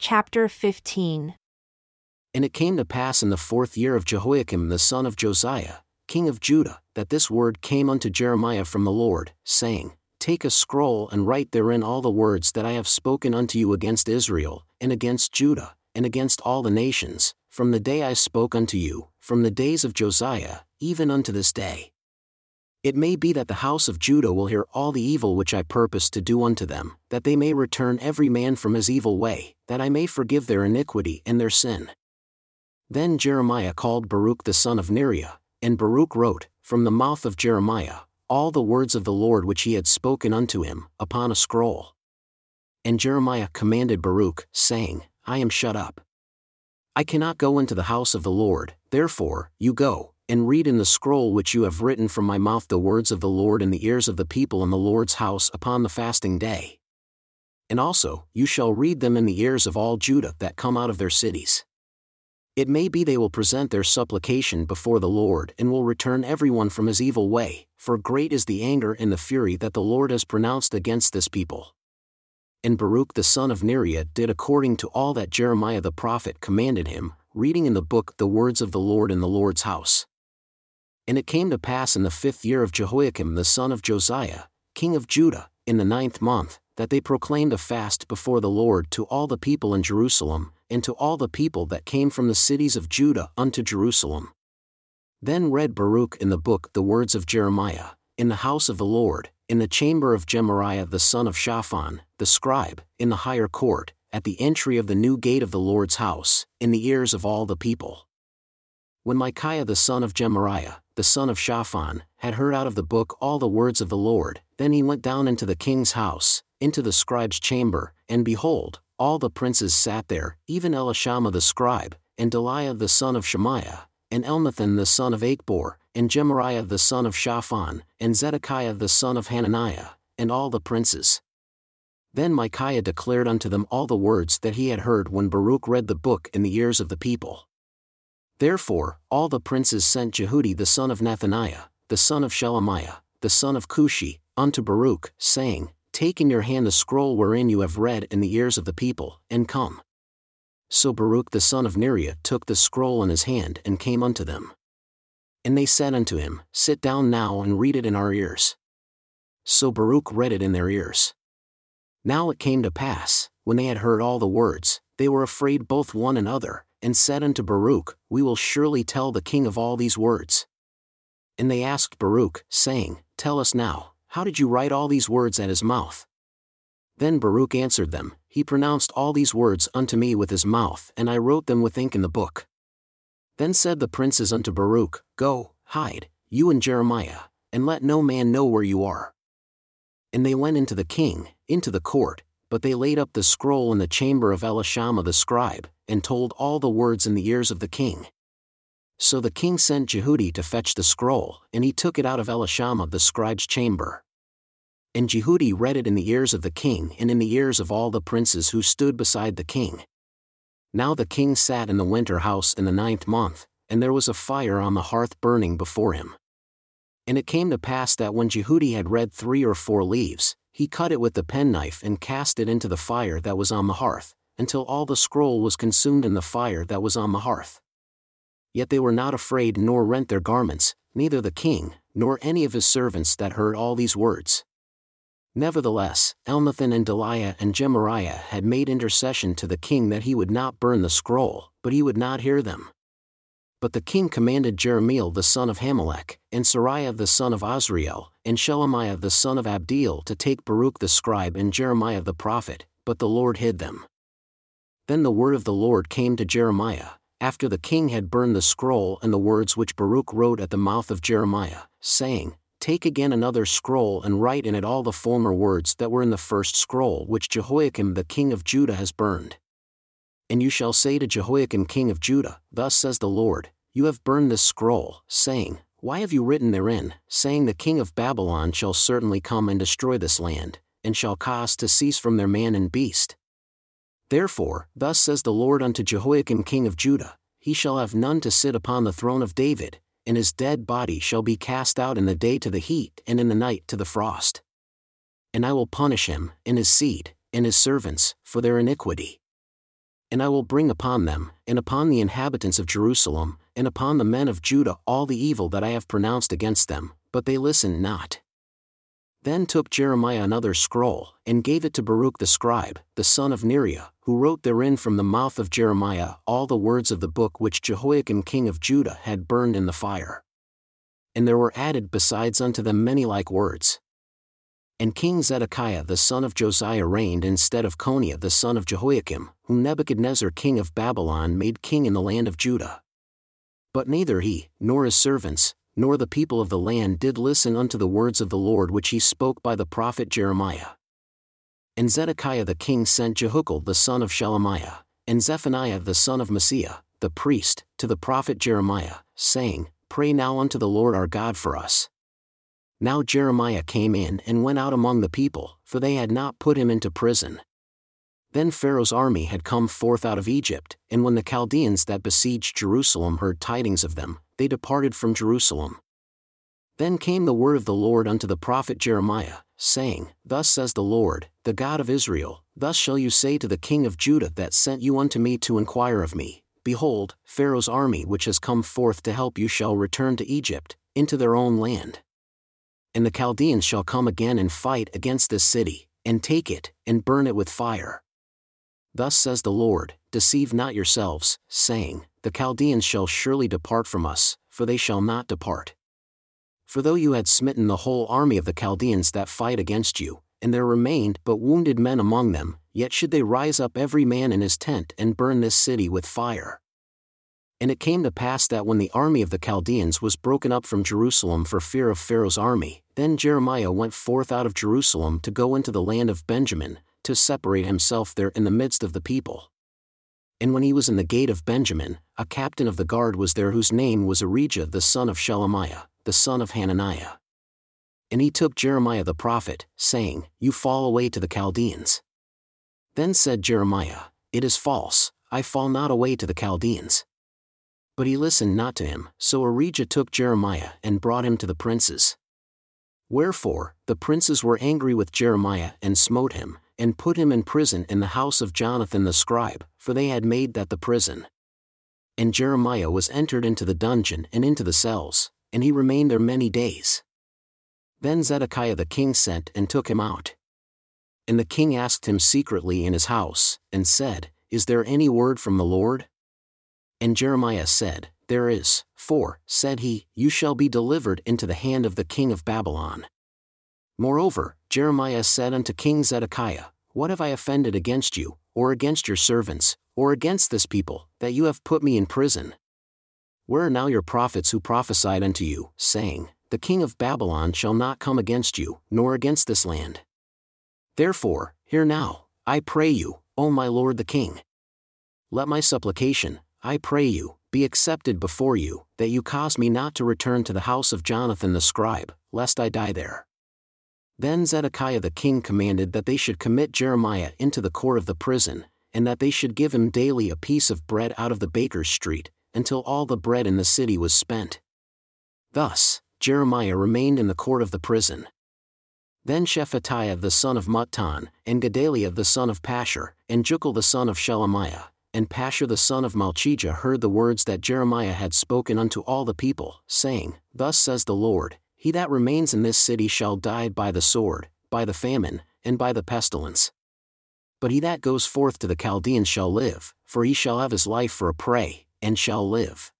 Chapter 15 And it came to pass in the fourth year of Jehoiakim the son of Josiah, king of Judah, that this word came unto Jeremiah from the Lord, saying, Take a scroll and write therein all the words that I have spoken unto you against Israel, and against Judah, and against all the nations, from the day I spoke unto you, from the days of Josiah, even unto this day. It may be that the house of Judah will hear all the evil which I purpose to do unto them, that they may return every man from his evil way, that I may forgive their iniquity and their sin. Then Jeremiah called Baruch the son of Neriah, and Baruch wrote, from the mouth of Jeremiah, all the words of the Lord which he had spoken unto him, upon a scroll. And Jeremiah commanded Baruch, saying, I am shut up. I cannot go into the house of the Lord, therefore, you go, and read in the scroll which you have written from my mouth the words of the Lord in the ears of the people in the Lord's house upon the fasting day. And also, you shall read them in the ears of all Judah that come out of their cities. It may be they will present their supplication before the Lord and will return everyone from his evil way, for great is the anger and the fury that the Lord has pronounced against this people. And Baruch the son of Neriah did according to all that Jeremiah the prophet commanded him, reading in the book the words of the Lord in the Lord's house. And it came to pass in the fifth year of Jehoiakim the son of Josiah, king of Judah, in the ninth month, that they proclaimed a fast before the Lord to all the people in Jerusalem, and to all the people that came from the cities of Judah unto Jerusalem. Then read Baruch in the book the words of Jeremiah, in the house of the Lord, in the chamber of Gemariah the son of Shaphan, the scribe, in the higher court, at the entry of the new gate of the Lord's house, in the ears of all the people. When Micaiah the son of Gemariah, the son of Shaphan, had heard out of the book all the words of the Lord, then he went down into the king's house, into the scribe's chamber, and behold, all the princes sat there, even Elishama the scribe, and Delaiah the son of Shemaiah, and Elnathan the son of Achbor, and Gemariah the son of Shaphan, and Zedekiah the son of Hananiah, and all the princes. Then Micaiah declared unto them all the words that he had heard when Baruch read the book in the ears of the people. Therefore, all the princes sent Jehudi the son of Nethaniah, the son of Shelemiah, the son of Cushi, unto Baruch, saying, Take in your hand the scroll wherein you have read in the ears of the people, and come. So Baruch the son of Neriah took the scroll in his hand and came unto them. And they said unto him, Sit down now and read it in our ears. So Baruch read it in their ears. Now it came to pass, when they had heard all the words, they were afraid both one and other, and said unto Baruch, We will surely tell the king of all these words. And they asked Baruch, saying, Tell us now, how did you write all these words at his mouth? Then Baruch answered them, He pronounced all these words unto me with his mouth, and I wrote them with ink in the book. Then said the princes unto Baruch, Go, hide, you and Jeremiah, and let no man know where you are. And they went into the king, into the court, but they laid up the scroll in the chamber of Elishama the scribe, and told all the words in the ears of the king. So the king sent Jehudi to fetch the scroll, and he took it out of Elishama the scribe's chamber. And Jehudi read it in the ears of the king and in the ears of all the princes who stood beside the king. Now the king sat in the winter house in the ninth month, and there was a fire on the hearth burning before him. And it came to pass that when Jehudi had read three or four leaves, he cut it with the penknife and cast it into the fire that was on the hearth, until all the scroll was consumed in the fire that was on the hearth. Yet they were not afraid nor rent their garments, neither the king, nor any of his servants that heard all these words. Nevertheless, Elnathan and Delaiah and Gemariah had made intercession to the king that he would not burn the scroll, but he would not hear them. But the king commanded Jerahmeel the son of Hamelech, and Seraiah the son of Azriel, and Shelemiah the son of Abdeel to take Baruch the scribe and Jeremiah the prophet, but the Lord hid them. Then the word of the Lord came to Jeremiah, after the king had burned the scroll and the words which Baruch wrote at the mouth of Jeremiah, saying, Take again another scroll and write in it all the former words that were in the first scroll which Jehoiakim the king of Judah has burned. And you shall say to Jehoiakim king of Judah, Thus says the Lord, You have burned this scroll, saying, Why have you written therein, saying the king of Babylon shall certainly come and destroy this land, and shall cause to cease from there man and beast? Therefore, thus says the Lord unto Jehoiakim king of Judah, He shall have none to sit upon the throne of David, and his dead body shall be cast out in the day to the heat and in the night to the frost. And I will punish him, and his seed, and his servants, for their iniquity. And I will bring upon them, and upon the inhabitants of Jerusalem, and upon the men of Judah all the evil that I have pronounced against them, but they listened not. Then took Jeremiah another scroll, and gave it to Baruch the scribe, the son of Neriah, who wrote therein from the mouth of Jeremiah all the words of the book which Jehoiakim king of Judah had burned in the fire. And there were added besides unto them many like words. And King Zedekiah the son of Josiah reigned instead of Coniah the son of Jehoiakim, whom Nebuchadnezzar king of Babylon made king in the land of Judah. But neither he, nor his servants, nor the people of the land did listen unto the words of the Lord which he spoke by the prophet Jeremiah. And Zedekiah the king sent Jehukal the son of Shelemiah, and Zephaniah the son of Maaseiah, the priest, to the prophet Jeremiah, saying, Pray now unto the Lord our God for us. Now Jeremiah came in and went out among the people, for they had not put him into prison. Then Pharaoh's army had come forth out of Egypt, and when the Chaldeans that besieged Jerusalem heard tidings of them, they departed from Jerusalem. Then came the word of the Lord unto the prophet Jeremiah, saying, Thus says the Lord, the God of Israel, Thus shall you say to the king of Judah that sent you unto me to inquire of me, Behold, Pharaoh's army which has come forth to help you shall return to Egypt, into their own land. And the Chaldeans shall come again and fight against this city, and take it, and burn it with fire. Thus says the Lord, Deceive not yourselves, saying, the Chaldeans shall surely depart from us, for they shall not depart. For though you had smitten the whole army of the Chaldeans that fight against you, and there remained but wounded men among them, yet should they rise up every man in his tent and burn this city with fire. And it came to pass that when the army of the Chaldeans was broken up from Jerusalem for fear of Pharaoh's army, then Jeremiah went forth out of Jerusalem to go into the land of Benjamin, to separate himself there in the midst of the people. And when he was in the gate of Benjamin, a captain of the guard was there whose name was Irijah the son of Shelemiah, the son of Hananiah. And he took Jeremiah the prophet, saying, You fall away to the Chaldeans. Then said Jeremiah, It is false, I fall not away to the Chaldeans. But he listened not to him, so Irijah took Jeremiah and brought him to the princes. Wherefore, the princes were angry with Jeremiah and smote him, and put him in prison in the house of Jonathan the scribe, for they had made that the prison. And Jeremiah was entered into the dungeon and into the cells, and he remained there many days. Then Zedekiah the king sent and took him out. And the king asked him secretly in his house, and said, Is there any word from the Lord? And Jeremiah said, There is, for, said he, you shall be delivered into the hand of the king of Babylon. Moreover, Jeremiah said unto King Zedekiah, What have I offended against you, or against your servants, or against this people, that you have put me in prison? Where are now your prophets who prophesied unto you, saying, The king of Babylon shall not come against you, nor against this land? Therefore, hear now, I pray you, O my lord the king. Let my supplication, I pray you, be accepted before you, that you cause me not to return to the house of Jonathan the scribe, lest I die there. Then Zedekiah the king commanded that they should commit Jeremiah into the court of the prison, and that they should give him daily a piece of bread out of the baker's street, until all the bread in the city was spent. Thus, Jeremiah remained in the court of the prison. Then Shephatiah the son of Mattan, and Gedaliah the son of Pashur, and Jucal the son of Shelemiah, and Pashur the son of Malchijah heard the words that Jeremiah had spoken unto all the people, saying, Thus says the Lord, he that remains in this city shall die by the sword, by the famine, and by the pestilence. But he that goes forth to the Chaldeans shall live, for he shall have his life for a prey, and shall live.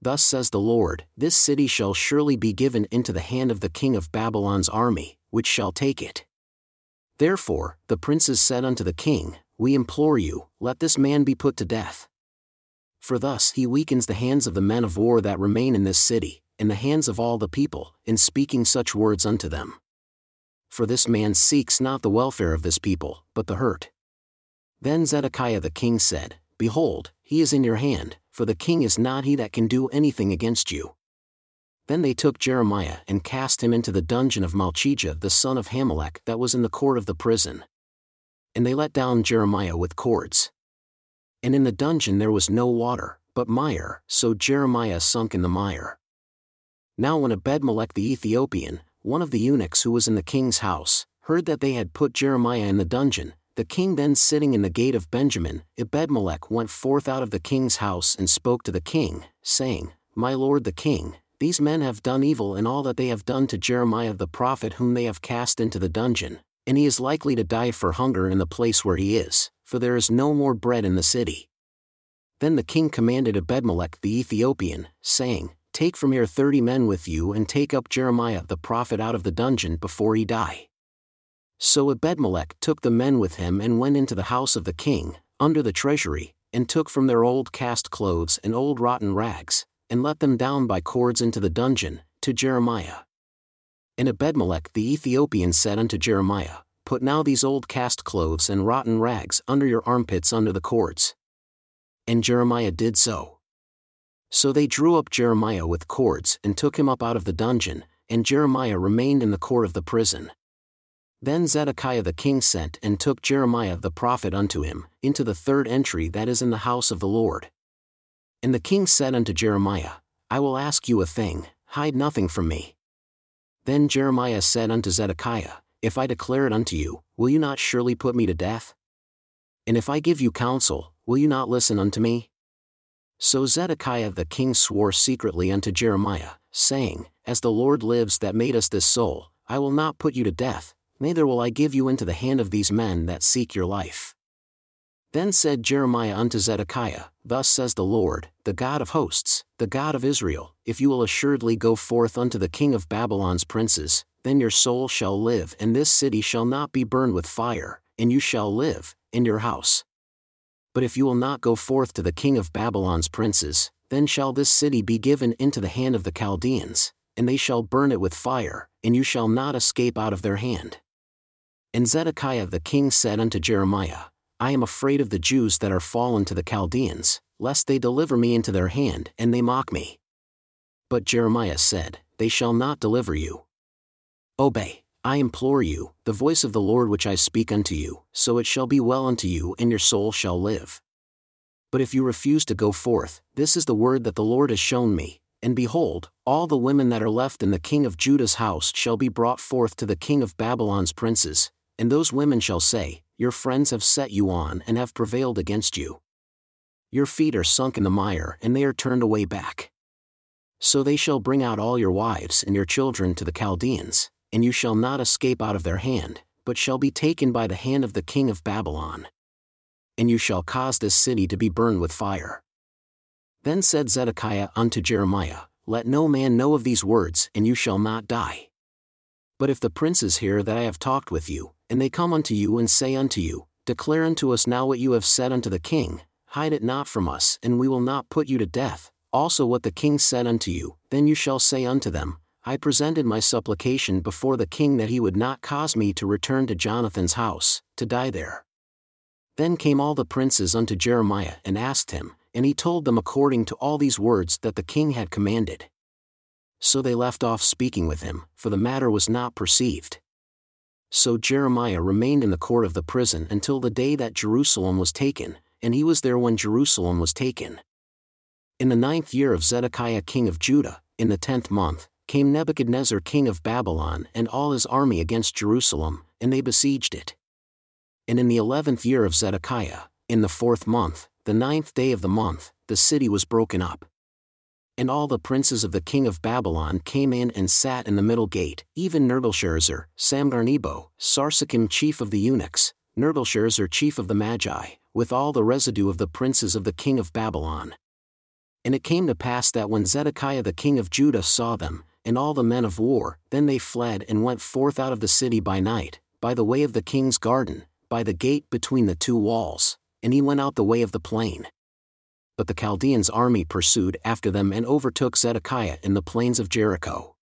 Thus says the Lord, This city shall surely be given into the hand of the king of Babylon's army, which shall take it. Therefore, the princes said unto the king, We implore you, let this man be put to death. For thus he weakens the hands of the men of war that remain in this city, and the hands of all the people, in speaking such words unto them. For this man seeks not the welfare of this people, but the hurt. Then Zedekiah the king said, Behold, he is in your hand, for the king is not he that can do anything against you. Then they took Jeremiah and cast him into the dungeon of Malchijah the son of Hamelech that was in the court of the prison. And they let down Jeremiah with cords. And in the dungeon there was no water, but mire, so Jeremiah sunk in the mire. Now when Ebedmelech the Ethiopian, one of the eunuchs who was in the king's house, heard that they had put Jeremiah in the dungeon, the king then sitting in the gate of Benjamin, Ebedmelech went forth out of the king's house and spoke to the king, saying, My lord the king, these men have done evil in all that they have done to Jeremiah the prophet whom they have cast into the dungeon, and he is likely to die for hunger in the place where he is, for there is no more bread in the city. Then the king commanded Ebedmelech the Ethiopian, saying, Take from here thirty men with you and take up Jeremiah the prophet out of the dungeon before he die. So Ebedmelech took the men with him and went into the house of the king, under the treasury, and took from their old cast clothes and old rotten rags, and let them down by cords into the dungeon, to Jeremiah. And Ebedmelech the Ethiopian said unto Jeremiah, Put now these old cast clothes and rotten rags under your armpits under the cords. And Jeremiah did so. So they drew up Jeremiah with cords and took him up out of the dungeon, and Jeremiah remained in the court of the prison. Then Zedekiah the king sent and took Jeremiah the prophet unto him, into the third entry that is in the house of the Lord. And the king said unto Jeremiah, I will ask you a thing, hide nothing from me. Then Jeremiah said unto Zedekiah, If I declare it unto you, will you not surely put me to death? And if I give you counsel, will you not listen unto me? So Zedekiah the king swore secretly unto Jeremiah, saying, As the Lord lives that made us this soul, I will not put you to death, neither will I give you into the hand of these men that seek your life. Then said Jeremiah unto Zedekiah, Thus says the Lord, the God of hosts, the God of Israel, If you will assuredly go forth unto the king of Babylon's princes, then your soul shall live, and this city shall not be burned with fire, and you shall live, in your house. But if you will not go forth to the king of Babylon's princes, then shall this city be given into the hand of the Chaldeans, and they shall burn it with fire, and you shall not escape out of their hand. And Zedekiah the king said unto Jeremiah, I am afraid of the Jews that are fallen to the Chaldeans, lest they deliver me into their hand and they mock me. But Jeremiah said, They shall not deliver you. Obey, I implore you, the voice of the Lord which I speak unto you, so it shall be well unto you and your soul shall live. But if you refuse to go forth, this is the word that the Lord has shown me, and behold, all the women that are left in the king of Judah's house shall be brought forth to the king of Babylon's princes, and those women shall say, Your friends have set you on and have prevailed against you. Your feet are sunk in the mire and they are turned away back. So they shall bring out all your wives and your children to the Chaldeans, and you shall not escape out of their hand, but shall be taken by the hand of the king of Babylon. And you shall cause this city to be burned with fire. Then said Zedekiah unto Jeremiah, Let no man know of these words, and you shall not die. But if the princes hear that I have talked with you, and they come unto you and say unto you, Declare unto us now what you have said unto the king, hide it not from us, and we will not put you to death, also what the king said unto you, then you shall say unto them, I presented my supplication before the king that he would not cause me to return to Jonathan's house, to die there. Then came all the princes unto Jeremiah and asked him, and he told them according to all these words that the king had commanded. So they left off speaking with him, for the matter was not perceived. So Jeremiah remained in the court of the prison until the day that Jerusalem was taken, and he was there when Jerusalem was taken. In the ninth year of Zedekiah king of Judah, in the tenth month, came Nebuchadnezzar king of Babylon and all his army against Jerusalem, and they besieged it. And in the eleventh year of Zedekiah, in the fourth month, the ninth day of the month, the city was broken up. And all the princes of the king of Babylon came in and sat in the middle gate, even Nergalsharezer, Samgarnebo, Sarsechim chief of the eunuchs, Nergalsharezer chief of the Magi, with all the residue of the princes of the king of Babylon. And it came to pass that when Zedekiah the king of Judah saw them, and all the men of war, then they fled and went forth out of the city by night, by the way of the king's garden, by the gate between the two walls, and he went out the way of the plain but the Chaldeans' army pursued after them and overtook Zedekiah in the plains of Jericho.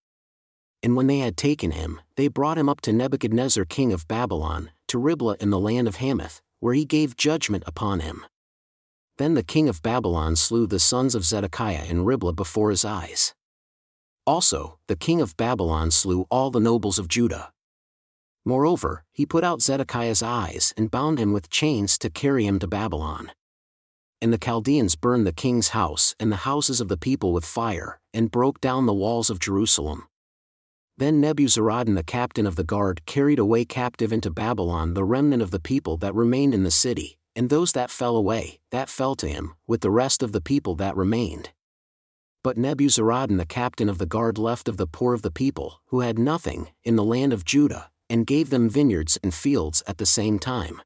And when they had taken him, they brought him up to Nebuchadnezzar king of Babylon, to Riblah in the land of Hamath, where he gave judgment upon him. Then the king of Babylon slew the sons of Zedekiah in Riblah before his eyes. Also, the king of Babylon slew all the nobles of Judah. Moreover, he put out Zedekiah's eyes and bound him with chains to carry him to Babylon and the Chaldeans burned the king's house and the houses of the people with fire, and broke down the walls of Jerusalem. Then Nebuzaradan the captain of the guard carried away captive into Babylon the remnant of the people that remained in the city, and those that fell away, that fell to him, with the rest of the people that remained. But Nebuzaradan the captain of the guard left of the poor of the people, who had nothing, in the land of Judah, and gave them vineyards and fields at the same time.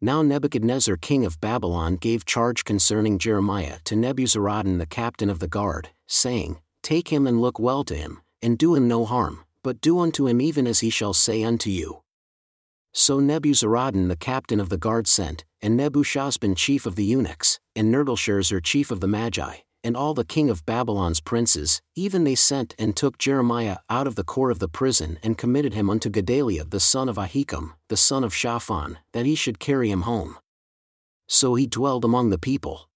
Now Nebuchadnezzar king of Babylon gave charge concerning Jeremiah to Nebuzaradan the captain of the guard, saying, Take him and look well to him, and do him no harm, but do unto him even as he shall say unto you. So Nebuzaradan the captain of the guard sent, and Nebushasban chief of the eunuchs, and Nergalsharezer chief of the magi, and all the king of Babylon's princes, even they sent and took Jeremiah out of the core of the prison and committed him unto Gedaliah the son of Ahikam, the son of Shaphan, that he should carry him home. So he dwelled among the people.